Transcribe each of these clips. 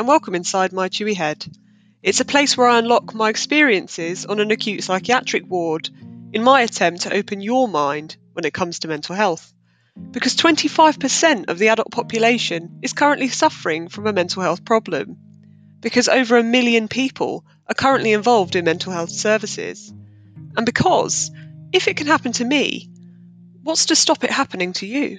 and welcome inside my chewy head. It's a place where I unlock my experiences on an acute psychiatric ward in my attempt to open your mind when it comes to mental health. Because 25% of the adult population is currently suffering from a mental health problem. Because over a million people are currently involved in mental health services. And because, if it can happen to me, what's to stop it happening to you?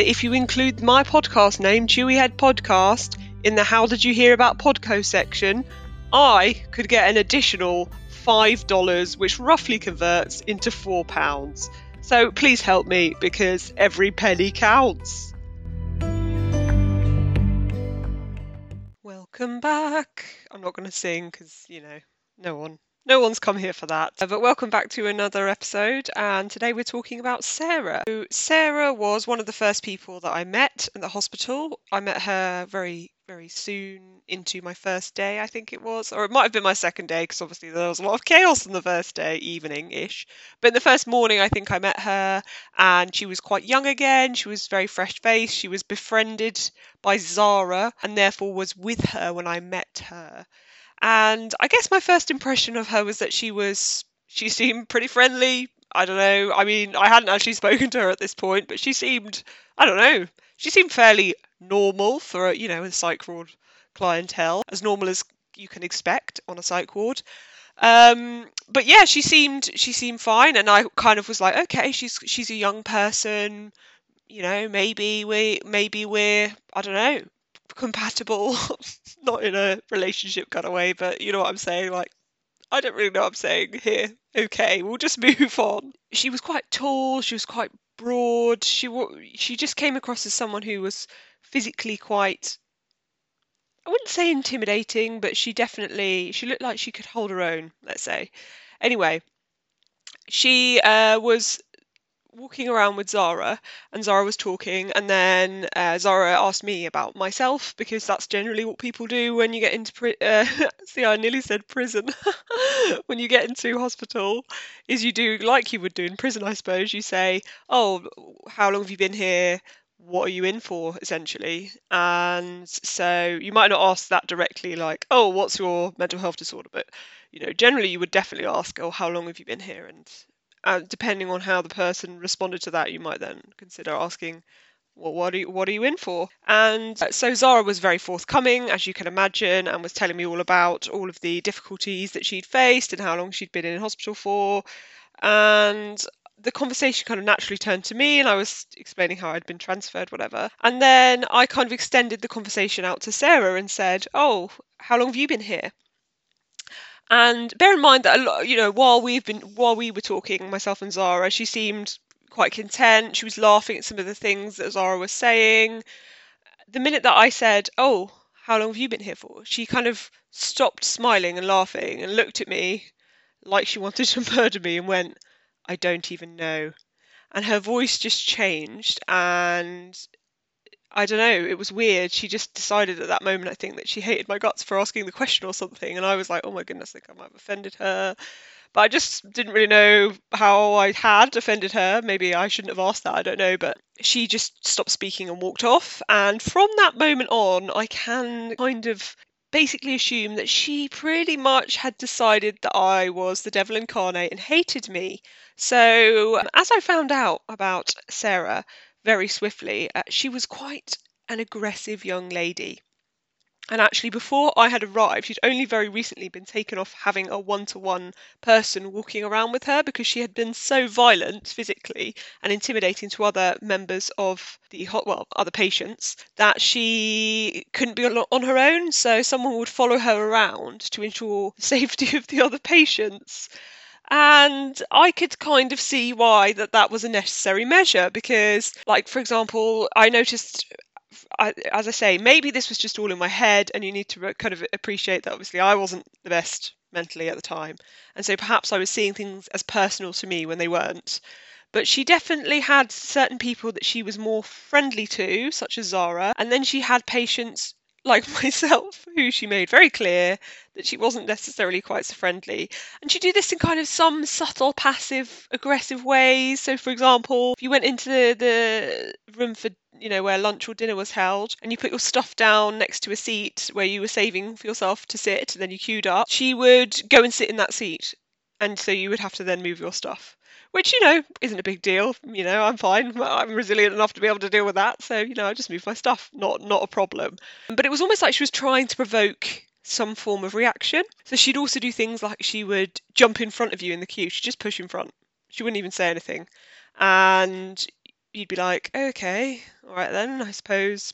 that if you include my podcast name, Chewy Head Podcast, in the How Did You Hear About Podgo section, I could get an additional $5, which roughly converts into £4. So please help me because every penny counts. Welcome back. I'm not going to sing because, you know, no one no one's come here for that. Uh, but welcome back to another episode, and today we're talking about Sarah. So Sarah was one of the first people that I met at the hospital. I met her very, very soon into my first day, I think it was, or it might have been my second day because obviously there was a lot of chaos on the first day, evening ish. But in the first morning, I think I met her, and she was quite young again. She was very fresh faced. She was befriended by Zara, and therefore was with her when I met her. And I guess my first impression of her was that she was she seemed pretty friendly. I don't know. I mean, I hadn't actually spoken to her at this point, but she seemed I don't know. She seemed fairly normal for a, you know a psych ward clientele, as normal as you can expect on a psych ward. Um, but yeah, she seemed she seemed fine, and I kind of was like, okay, she's she's a young person, you know, maybe we maybe we're I don't know compatible, not in a relationship kind of way, but you know what I'm saying? Like, I don't really know what I'm saying here. Okay, we'll just move on. She was quite tall. She was quite broad. She she just came across as someone who was physically quite. I wouldn't say intimidating, but she definitely she looked like she could hold her own. Let's say. Anyway, she uh, was walking around with Zara, and Zara was talking, and then uh, Zara asked me about myself because that's generally what people do when you get into pri- uh, see, I nearly said prison. when you get into hospital, is you do like you would do in prison, I suppose. You say, "Oh, how long have you been here?" What are you in for, essentially? And so you might not ask that directly, like, "Oh, what's your mental health disorder?" But you know, generally you would definitely ask, "Oh, how long have you been here?" and uh, depending on how the person responded to that, you might then consider asking, well, what are you, what are you in for? And uh, so Zara was very forthcoming, as you can imagine, and was telling me all about all of the difficulties that she'd faced and how long she'd been in hospital for. And the conversation kind of naturally turned to me, and I was explaining how I'd been transferred, whatever. And then I kind of extended the conversation out to Sarah and said, Oh, how long have you been here? And bear in mind that a lot, you know, while we've been while we were talking, myself and Zara, she seemed quite content. She was laughing at some of the things that Zara was saying. The minute that I said, "Oh, how long have you been here for?" she kind of stopped smiling and laughing and looked at me like she wanted to murder me and went, "I don't even know." And her voice just changed and I don't know, it was weird. She just decided at that moment, I think, that she hated my guts for asking the question or something. And I was like, oh my goodness, I think I might have offended her. But I just didn't really know how I had offended her. Maybe I shouldn't have asked that, I don't know. But she just stopped speaking and walked off. And from that moment on, I can kind of basically assume that she pretty much had decided that I was the devil incarnate and hated me. So, as I found out about Sarah, very swiftly. Uh, she was quite an aggressive young lady. And actually, before I had arrived, she'd only very recently been taken off having a one to one person walking around with her because she had been so violent physically and intimidating to other members of the, hot, well, other patients that she couldn't be on her own. So someone would follow her around to ensure the safety of the other patients. And I could kind of see why that that was a necessary measure because, like, for example, I noticed as I say, maybe this was just all in my head, and you need to kind of appreciate that obviously I wasn't the best mentally at the time. And so perhaps I was seeing things as personal to me when they weren't. But she definitely had certain people that she was more friendly to, such as Zara, and then she had patients like myself, who she made very clear that she wasn't necessarily quite so friendly. And she'd do this in kind of some subtle, passive, aggressive ways. So, for example, if you went into the, the room for, you know, where lunch or dinner was held, and you put your stuff down next to a seat where you were saving for yourself to sit, and then you queued up, she would go and sit in that seat. And so you would have to then move your stuff which you know isn't a big deal. You know, I'm fine. I'm resilient enough to be able to deal with that. So you know, I just moved my stuff. Not not a problem. But it was almost like she was trying to provoke some form of reaction. So she'd also do things like she would jump in front of you in the queue. She'd just push in front. She wouldn't even say anything, and you'd be like, okay, all right then. I suppose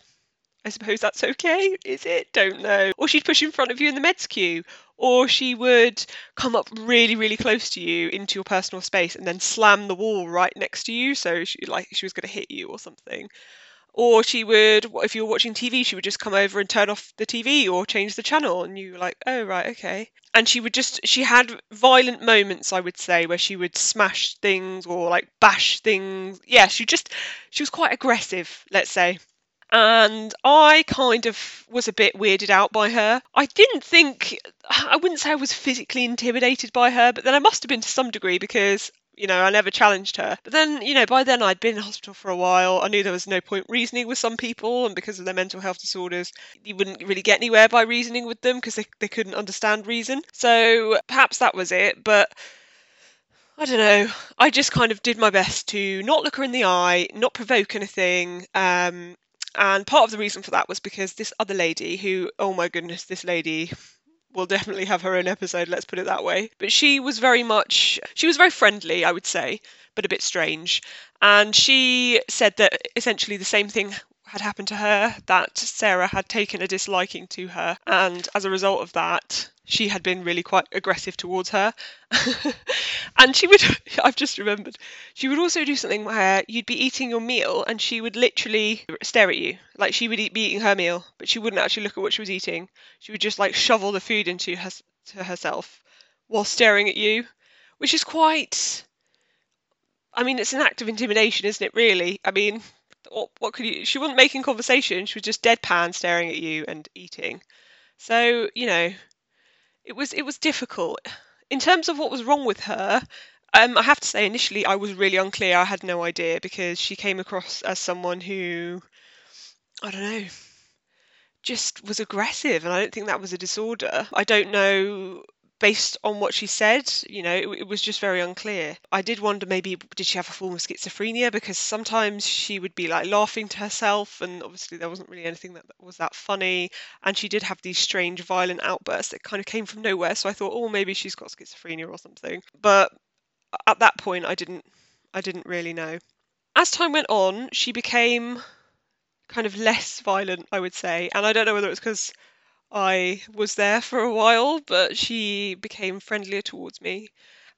I suppose that's okay, is it? Don't know. Or she'd push in front of you in the meds queue. Or she would come up really, really close to you into your personal space and then slam the wall right next to you. So she like she was going to hit you or something. Or she would, if you were watching TV, she would just come over and turn off the TV or change the channel, and you were like, "Oh right, okay." And she would just, she had violent moments, I would say, where she would smash things or like bash things. Yeah, she just, she was quite aggressive, let's say and I kind of was a bit weirded out by her. I didn't think, I wouldn't say I was physically intimidated by her, but then I must have been to some degree because you know, I never challenged her. But then, you know, by then I'd been in hospital for a while. I knew there was no point reasoning with some people, and because of their mental health disorders, you wouldn't really get anywhere by reasoning with them because they, they couldn't understand reason. So perhaps that was it. But I don't know. I just kind of did my best to not look her in the eye, not provoke anything, um, and part of the reason for that was because this other lady, who, oh my goodness, this lady will definitely have her own episode, let's put it that way. But she was very much, she was very friendly, I would say, but a bit strange. And she said that essentially the same thing had happened to her, that Sarah had taken a disliking to her. And as a result of that, she had been really quite aggressive towards her. and she would, I've just remembered, she would also do something where you'd be eating your meal and she would literally stare at you. Like she would be eating her meal, but she wouldn't actually look at what she was eating. She would just like shovel the food into her, to herself while staring at you, which is quite. I mean, it's an act of intimidation, isn't it, really? I mean, what, what could you. She wasn't making conversation, she was just deadpan staring at you and eating. So, you know, it was it was difficult in terms of what was wrong with her. Um, I have to say, initially, I was really unclear. I had no idea because she came across as someone who, I don't know, just was aggressive, and I don't think that was a disorder. I don't know based on what she said, you know, it, it, was just very unclear. I did wonder maybe did she have a form of schizophrenia because sometimes she would be like laughing to herself, and obviously there wasn't really anything that was that funny. And she did have these strange, violent outbursts that kind of came from nowhere. So I thought, oh, maybe she's got schizophrenia or something. But at that point, I didn't, I didn't really know. As time went on, she became kind of less violent, I would say, and I don't know whether it was because I was there for a while, but she became friendlier towards me,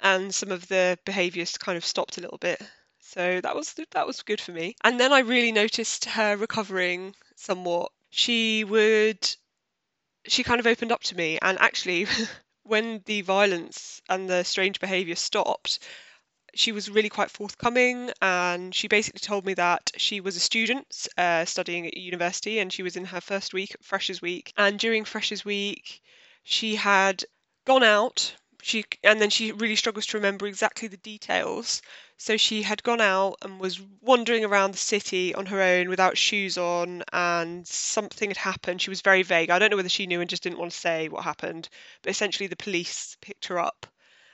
and some of the behaviours kind of stopped a little bit. So that was that was good for me. And then I really noticed her recovering somewhat. She would she kind of opened up to me and actually when the violence and the strange behavior stopped she was really quite forthcoming and she basically told me that she was a student uh, studying at university and she was in her first week freshers week. And during freshers week she had gone out. She and then she really struggles to remember exactly the details. So she had gone out and was wandering around the city on her own without shoes on and something had happened. She was very vague. I don't know whether she knew and just didn't want to say what happened but essentially the police picked her up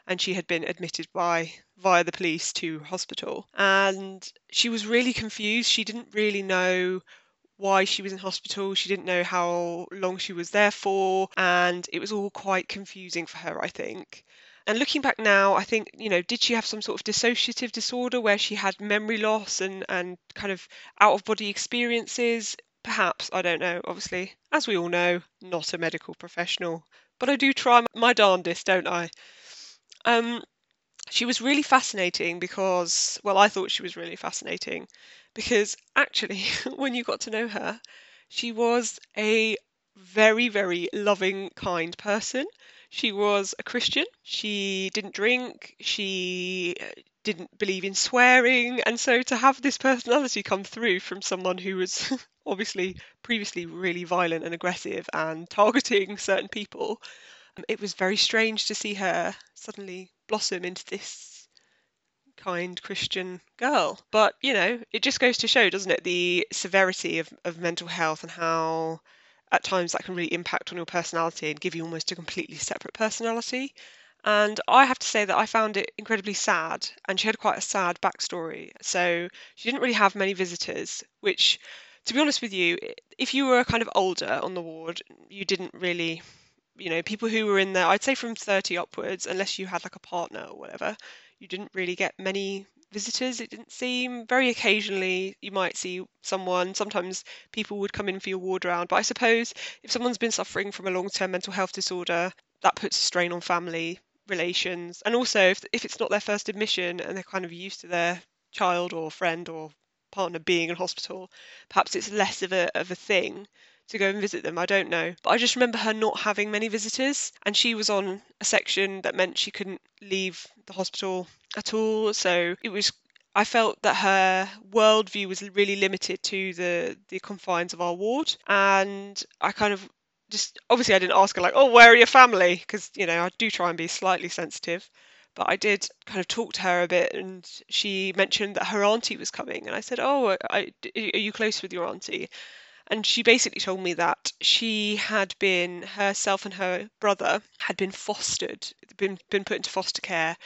and she had been admitted by via the police to hospital. And she was really confused. She didn't really know why she was in hospital. She didn't know how long she was there for. And it was all quite confusing for her i think. And looking back now i think you know did she have some sort of dissociative disorder where she had memory loss and and kind of out of body experiences? Perhaps i don't know obviously. As we all know not a medical professional. But i do try my darndest don't i um, she was really fascinating because, well, I thought she was really fascinating because actually, when you got to know her, she was a very, very loving, kind person. She was a Christian. She didn't drink. She uh, didn't believe in swearing. And so to have this personality come through from someone who was obviously previously really violent and aggressive and targeting certain people, it was very strange to see her suddenly blossom into this kind Christian girl. But, you know, it just goes to show, doesn't it, the severity of, of mental health and how at times that can really impact on your personality and give you almost a completely separate personality. And I have to say that I found it incredibly sad, and she had quite a sad backstory. So she didn't really have many visitors, which, to be honest with you, if you were kind of older on the ward, you didn't really, you know, people who were in there, I'd say from 30 upwards, unless you had like a partner or whatever, you didn't really get many visitors, it didn't seem. Very occasionally, you might see someone. Sometimes people would come in for your ward round. But I suppose if someone's been suffering from a long term mental health disorder, that puts a strain on family relations. And also, if, if it's not their first admission and they're kind of used to their child or friend or partner being in hospital, perhaps it's less of a, of a thing to go and visit them. I don't know. But I just remember her not having many visitors, and she was on a section that meant she couldn't leave the hospital at all. So it was. I felt that her worldview was really limited to the the confines of our ward, and I kind of just obviously I didn't ask her like, oh, where are your family? Because you know I do try and be slightly sensitive. But I did kind of talk to her a bit, and she mentioned that her auntie was coming, and I said, "Oh, I, are you close with your auntie?" And she basically told me that she had been herself and her brother had been fostered, been been put into foster care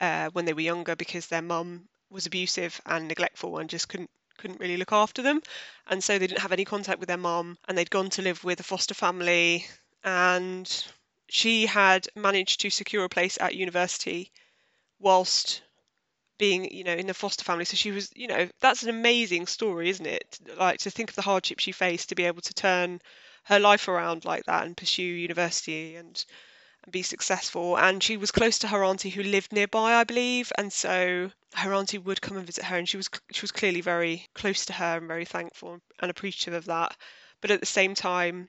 uh, when they were younger because their mum was abusive and neglectful and just couldn't couldn't really look after them, and so they didn't have any contact with their mum, and they'd gone to live with a foster family, and she had managed to secure a place at university whilst being you know in the foster family. So she was you know that's an amazing story isn't it? Like to think of the hardship she faced to be able to turn her life around like that and pursue university and and be successful. And she was close to her auntie who lived nearby I believe. And so her auntie would come and visit her and she was she was clearly very close to her and very thankful and appreciative of that. But at the same time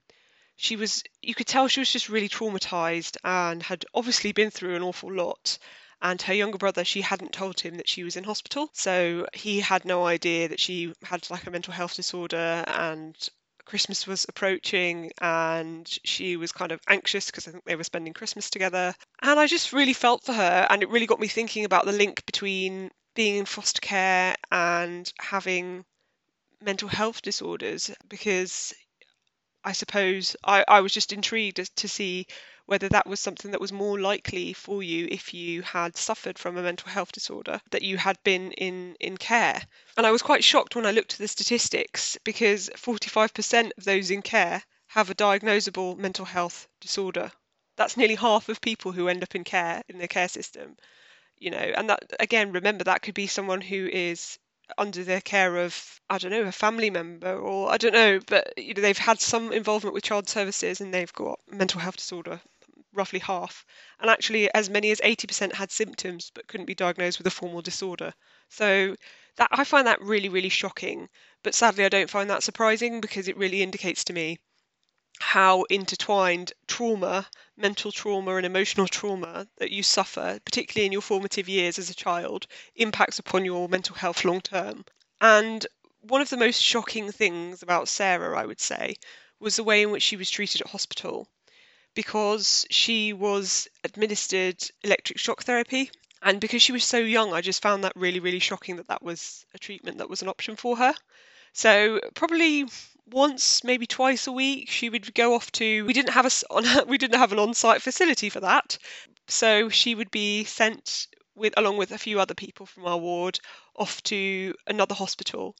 she was you could tell she was just really traumatized and had obviously been through an awful lot and her younger brother she hadn't told him that she was in hospital so he had no idea that she had like a mental health disorder and Christmas was approaching and she was kind of anxious because I think they were spending Christmas together. And I just really felt for her, and it really got me thinking about the link between being in foster care and having mental health disorders because I suppose I, I was just intrigued to see whether that was something that was more likely for you if you had suffered from a mental health disorder, that you had been in, in care. And I was quite shocked when I looked at the statistics because 45% of those in care have a diagnosable mental health disorder. That's nearly half of people who end up in care in the care system. You know, and that again, remember that could be someone who is under the care of I don't know a family member or I don't know, but you know they've had some involvement with child services and they've got mental health disorder roughly half, and actually as many as 80% had symptoms but couldn't be diagnosed with a formal disorder. So that I find that really really shocking, but sadly I don't find that surprising because it really indicates to me how intertwined trauma, mental trauma and emotional trauma that you suffer, particularly in your formative years as a child, impacts upon your mental health long term. And one of the most shocking things about Sarah, I would say, was the way in which she was treated at hospital because she was administered electric shock therapy. And because she was so young, I just found that really, really shocking that that was a treatment that was an option for her. So probably once, maybe twice a week, she would go off to. We didn't have a on, we didn't have an on-site facility for that, so she would be sent with along with a few other people from our ward off to another hospital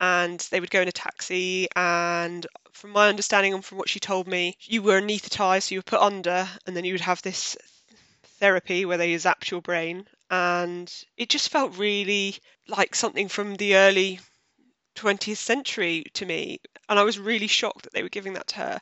and they would go in a taxi and from my understanding and from what she told me you were anaesthetized so you were put under and then you would have this therapy where they zapped your brain and it just felt really like something from the early 20th century to me and i was really shocked that they were giving that to her.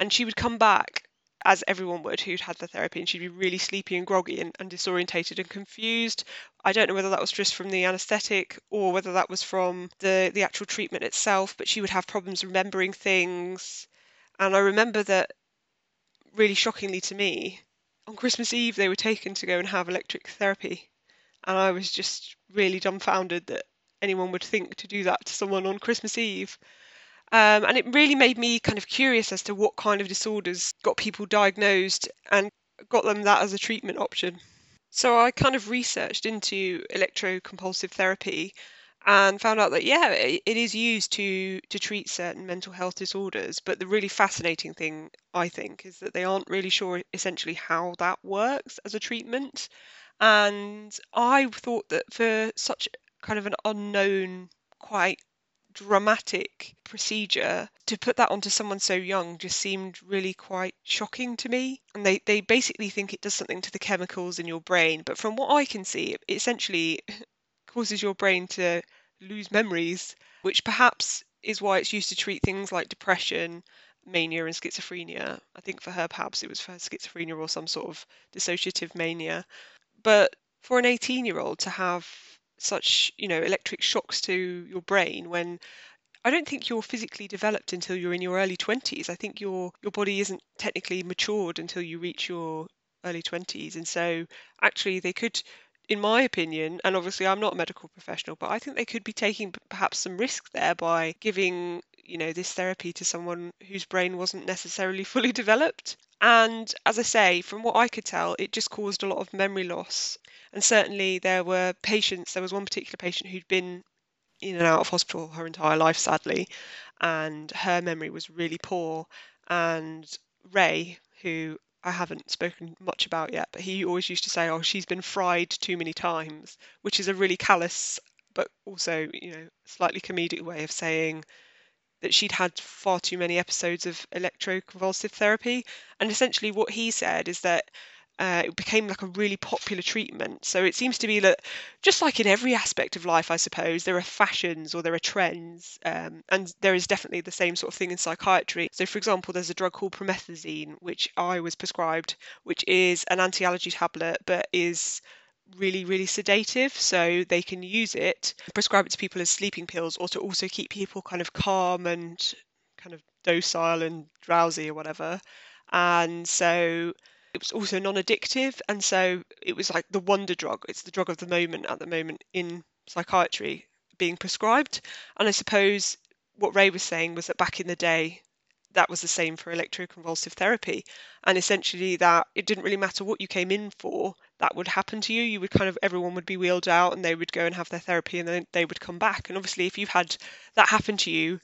And she would come back as everyone would who'd had the therapy, and she'd be really sleepy and groggy and, and disorientated and confused. I don't know whether that was just from the anaesthetic or whether that was from the, the actual treatment itself, but she would have problems remembering things. And I remember that really shockingly to me, on Christmas Eve, they were taken to go and have electric therapy. And I was just really dumbfounded that anyone would think to do that to someone on Christmas Eve. Um, and it really made me kind of curious as to what kind of disorders got people diagnosed and got them that as a treatment option. So I kind of researched into electroconvulsive therapy and found out that yeah, it, it is used to to treat certain mental health disorders. But the really fascinating thing I think is that they aren't really sure essentially how that works as a treatment. And I thought that for such kind of an unknown, quite dramatic procedure to put that onto someone so young just seemed really quite shocking to me. And they, they basically think it does something to the chemicals in your brain. But from what i can see it essentially causes your brain to lose memories which perhaps is why it's used to treat things like depression mania and schizophrenia. I think for her perhaps it was for schizophrenia or some sort of dissociative mania. But for an 18 year old to have such you know electric shocks to your brain when I don't think you're physically developed until you're in your early 20s. I think your your body isn't technically matured until you reach your early 20s and so actually they could in my opinion and obviously I'm not a medical professional but I think they could be taking perhaps some risk there by giving you know this therapy to someone whose brain wasn't necessarily fully developed and as I say, from what I could tell, it just caused a lot of memory loss. And certainly there were patients, there was one particular patient who'd been in and out of hospital her entire life, sadly, and her memory was really poor. And Ray, who I haven't spoken much about yet, but he always used to say, "Oh, she's been fried too many times," which is a really callous but also, you know, slightly comedic way of saying that she'd had far too many episodes of electroconvulsive therapy. And essentially, what he said is that uh, it became like a really popular treatment. So it seems to be that, just like in every aspect of life, I suppose, there are fashions or there are trends, um, and there is definitely the same sort of thing in psychiatry. So, for example, there's a drug called promethazine, which I was prescribed, which is an anti allergy tablet, but is really, really sedative. So they can use it, prescribe it to people as sleeping pills, or to also keep people kind of calm and kind of docile and drowsy or whatever. And so it was also non addictive. And so it was like the wonder drug. It's the drug of the moment at the moment in psychiatry being prescribed. And I suppose what Ray was saying was that back in the day, that was the same for electroconvulsive therapy. And essentially, that it didn't really matter what you came in for, that would happen to you. You would kind of, everyone would be wheeled out and they would go and have their therapy and then they would come back. And obviously, if you've had that happen to you,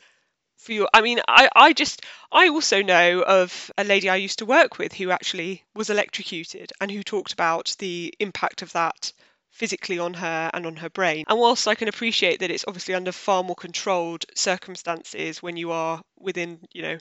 for your, I mean, I, I just, I also know of a lady I used to work with who actually was electrocuted and who talked about the impact of that physically on her and on her brain. And whilst I can appreciate that it's obviously under far more controlled circumstances when you are within, you know,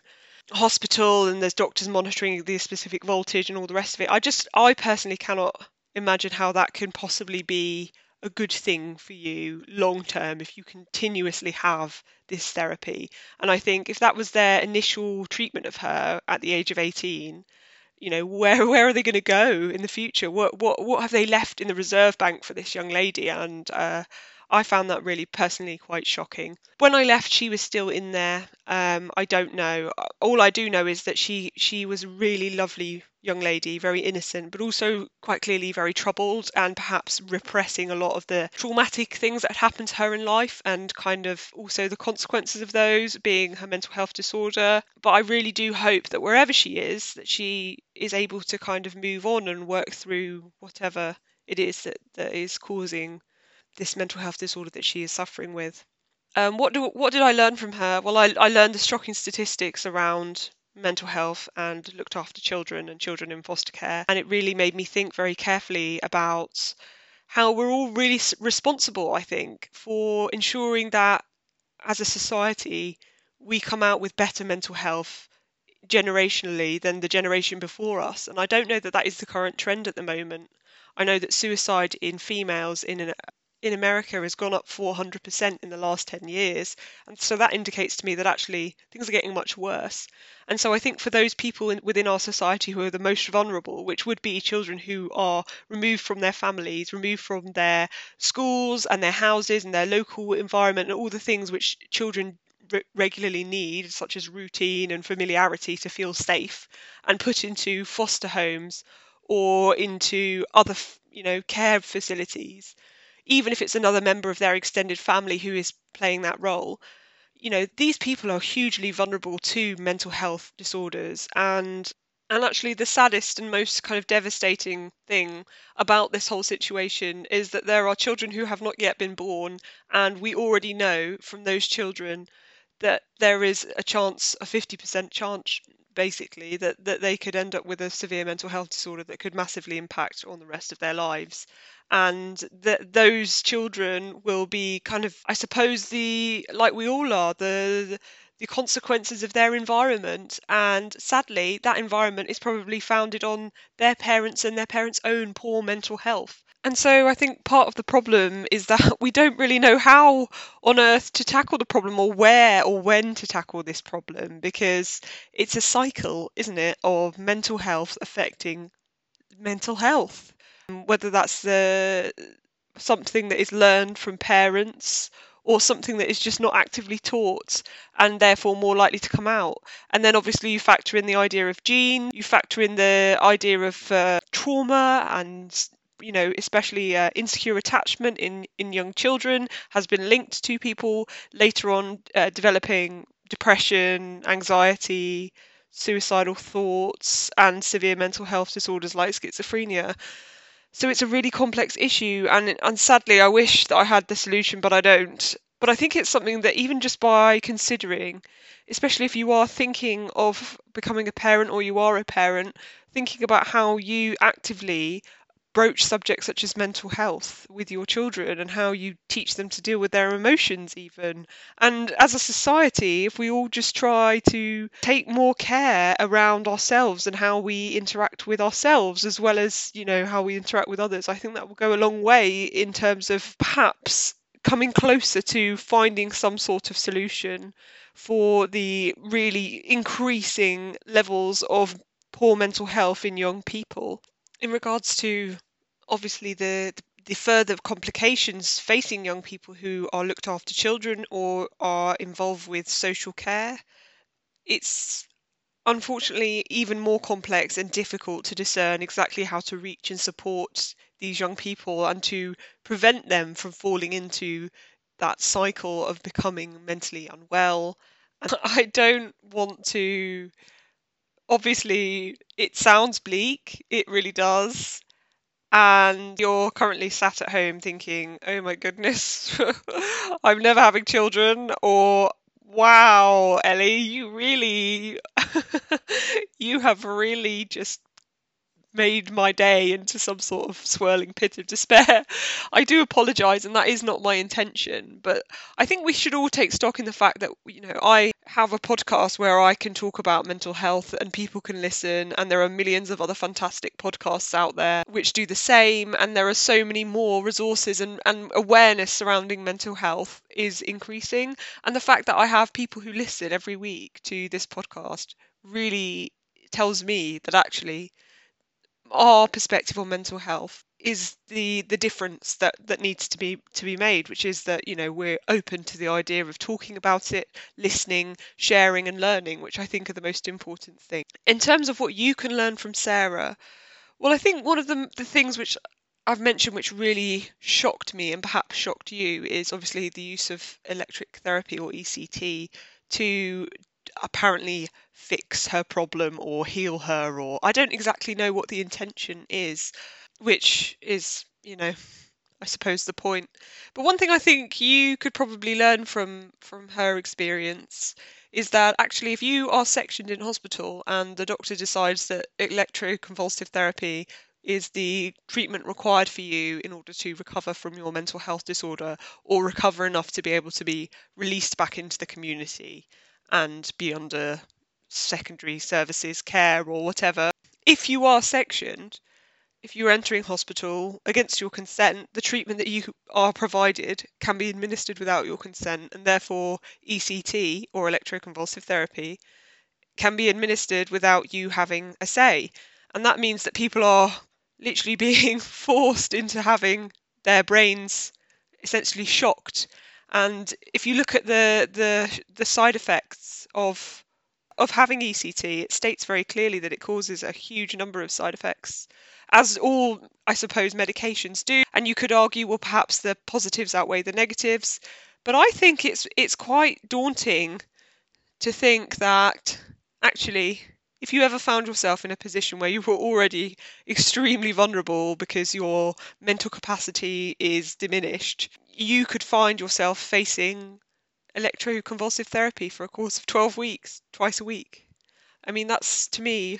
hospital and there's doctors monitoring the specific voltage and all the rest of it, I just, I personally cannot imagine how that can possibly be a good thing for you long term if you continuously have this therapy. And I think if that was their initial treatment of her at the age of 18, you know where where are they going to go in the future what what what have they left in the reserve bank for this young lady and uh, I found that really personally quite shocking. When I left, she was still in there. Um, I don't know. All I do know is that she she was a really lovely young lady, very innocent, but also quite clearly very troubled and perhaps repressing a lot of the traumatic things that had happened to her in life and kind of also the consequences of those being her mental health disorder. But I really do hope that wherever she is, that she is able to kind of move on and work through whatever it is that, that is causing this mental health disorder that she is suffering with. Um, what do what did I learn from her? Well, I, I learned the shocking statistics around mental health and looked after children and children in foster care, and it really made me think very carefully about how we're all really responsible. I think for ensuring that as a society we come out with better mental health generationally than the generation before us, and I don't know that that is the current trend at the moment. I know that suicide in females in an in America has gone up 400% in the last 10 years. And so that indicates to me that actually things are getting much worse. And so I think for those people in, within our society who are the most vulnerable, which would be children who are removed from their families, removed from their schools and their houses and their local environment and all the things which children regularly need, such as routine and familiarity to feel safe, and put into foster homes or into other, you know, care facilities even if it's another member of their extended family who is playing that role, you know, these people are hugely vulnerable to mental health disorders. And and actually the saddest and most kind of devastating thing about this whole situation is that there are children who have not yet been born. And we already know from those children that there is a chance a 50% chance basically that that they could end up with a severe mental health disorder that could massively impact on the rest of their lives and that those children will be kind of i suppose the like we all are the the consequences of their environment. And sadly that environment is probably founded on their parents and their parents own poor mental health. And so I think part of the problem is that we don't really know how on earth to tackle the problem or where or when to tackle this problem because it's a cycle, isn't it, of mental health affecting mental health whether that's the something that is learned from parents or something that is just not actively taught and therefore more likely to come out. And then obviously you factor in the idea of gene, you factor in the idea of uh, trauma and you know especially uh, insecure attachment in in young children has been linked to people later on uh, developing depression anxiety suicidal thoughts and severe mental health disorders like schizophrenia so it's a really complex issue, and and sadly, I wish that I had the solution, but I don't. But I think it's something that even just by considering, especially if you are thinking of becoming a parent or you are a parent, thinking about how you actively broach subjects such as mental health with your children and how you teach them to deal with their emotions even. And as a society if we all just try to take more care around ourselves and how we interact with ourselves as well as you know how we interact with others i think that will go a long way in terms of perhaps coming closer to finding some sort of solution for the really increasing levels of poor mental health in young people. In regards to obviously the the further complications facing young people who are looked after children or are involved with social care, it's unfortunately even more complex and difficult to discern exactly how to reach and support these young people and to prevent them from falling into that cycle of becoming mentally unwell. And I don't want to obviously it sounds bleak, it really does. And you're currently sat at home thinking, oh my goodness, I'm never having children, or wow, Ellie, you really, you have really just made my day into some sort of swirling pit of despair. I do apologize and that is not my intention, but I think we should all take stock in the fact that you know, I have a podcast where I can talk about mental health and people can listen and there are millions of other fantastic podcasts out there which do the same and there are so many more resources and, and awareness surrounding mental health is increasing and the fact that I have people who listen every week to this podcast really tells me that actually our perspective on mental health is the the difference that that needs to be to be made which is that you know we're open to the idea of talking about it listening sharing and learning which i think are the most important thing. In terms of what you can learn from sarah well i think one of the the things which I've mentioned which really shocked me and perhaps shocked you is obviously the use of electric therapy or ECT to apparently fix her problem or heal her or I don't exactly know what the intention is which is you know I suppose the point. But one thing I think you could probably learn from from her experience is that actually if you are sectioned in hospital and the doctor decides that electroconvulsive therapy is the treatment required for you in order to recover from your mental health disorder or recover enough to be able to be released back into the community and be under secondary services care or whatever. If you are sectioned, if you're entering hospital against your consent, the treatment that you are provided can be administered without your consent, and therefore ECT or electroconvulsive therapy can be administered without you having a say. And that means that people are literally being forced into having their brains essentially shocked. And if you look at the the the side effects of of having ECT, it states very clearly that it causes a huge number of side effects, as all, I suppose, medications do. And you could argue, well, perhaps the positives outweigh the negatives. But I think it's it's quite daunting to think that actually if you ever found yourself in a position where you were already extremely vulnerable because your mental capacity is diminished, you could find yourself facing electroconvulsive therapy for a course of 12 weeks, twice a week. I mean, that's to me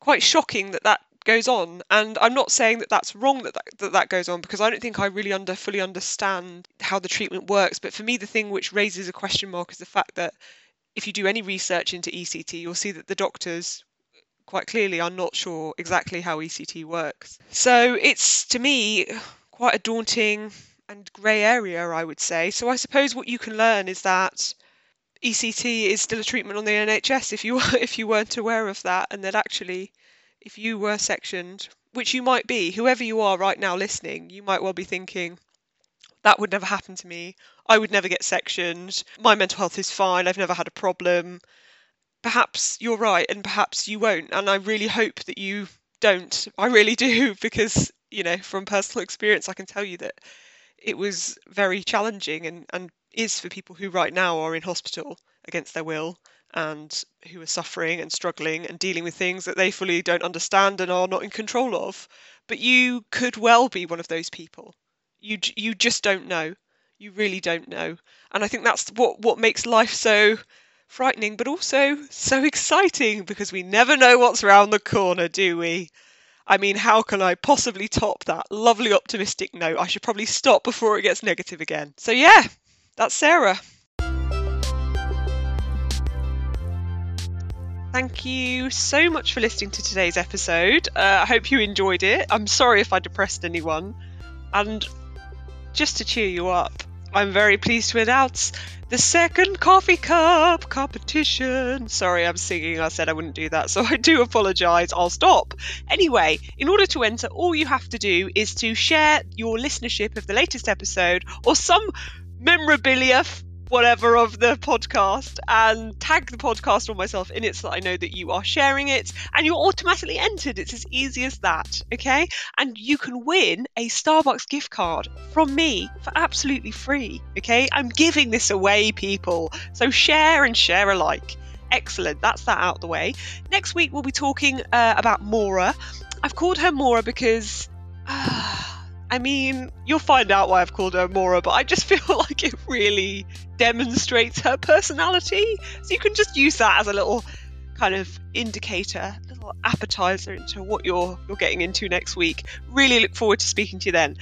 quite shocking that that goes on. And I'm not saying that that's wrong that that, that, that goes on because I don't think I really under fully understand how the treatment works. But for me, the thing which raises a question mark is the fact that if you do any research into ECT, you'll see that the doctors quite clearly are not sure exactly how ECT works. So it's to me quite a daunting and grey area, I would say. So I suppose what you can learn is that ECT is still a treatment on the NHS if you if you weren't aware of that, and that actually, if you were sectioned, which you might be, whoever you are right now listening, you might well be thinking, that would never happen to me. I would never get sectioned. My mental health is fine. I've never had a problem. Perhaps you're right, and perhaps you won't. And I really hope that you don't. I really do, because, you know, from personal experience, I can tell you that it was very challenging and, and is for people who right now are in hospital against their will and who are suffering and struggling and dealing with things that they fully don't understand and are not in control of. But you could well be one of those people you you just don't know. You really don't know. And I think that's what what makes life so frightening, but also so exciting because we never know what's around the corner, do we? I mean, how can I possibly top that lovely optimistic note? I should probably stop before it gets negative again. So, yeah, that's Sarah. Thank you so much for listening to today's episode. Uh, I hope you enjoyed it. I'm sorry if I depressed anyone. And just to cheer you up, I'm very pleased to announce the second coffee cup competition. Sorry, I'm singing. I said I wouldn't do that, so I do apologise. I'll stop. Anyway, in order to enter, all you have to do is to share your listenership of the latest episode or some memorabilia whatever of the podcast and tag the podcast or myself in it so that I know that you are sharing it and you're automatically entered. It's as easy as that, okay? And you can win a Starbucks gift card from me for absolutely free, okay? I'm giving this away, people. So share and share alike. Excellent, that's that out the way. Next week we'll be talking uh, about Mora. I've called her Mora because. Uh, I mean, you'll find out why I've called her Mora, but I just feel like it really demonstrates her personality. So you can just use that as a little kind of indicator, little appetizer into what you're you're getting into next week. Really look forward to speaking to you then.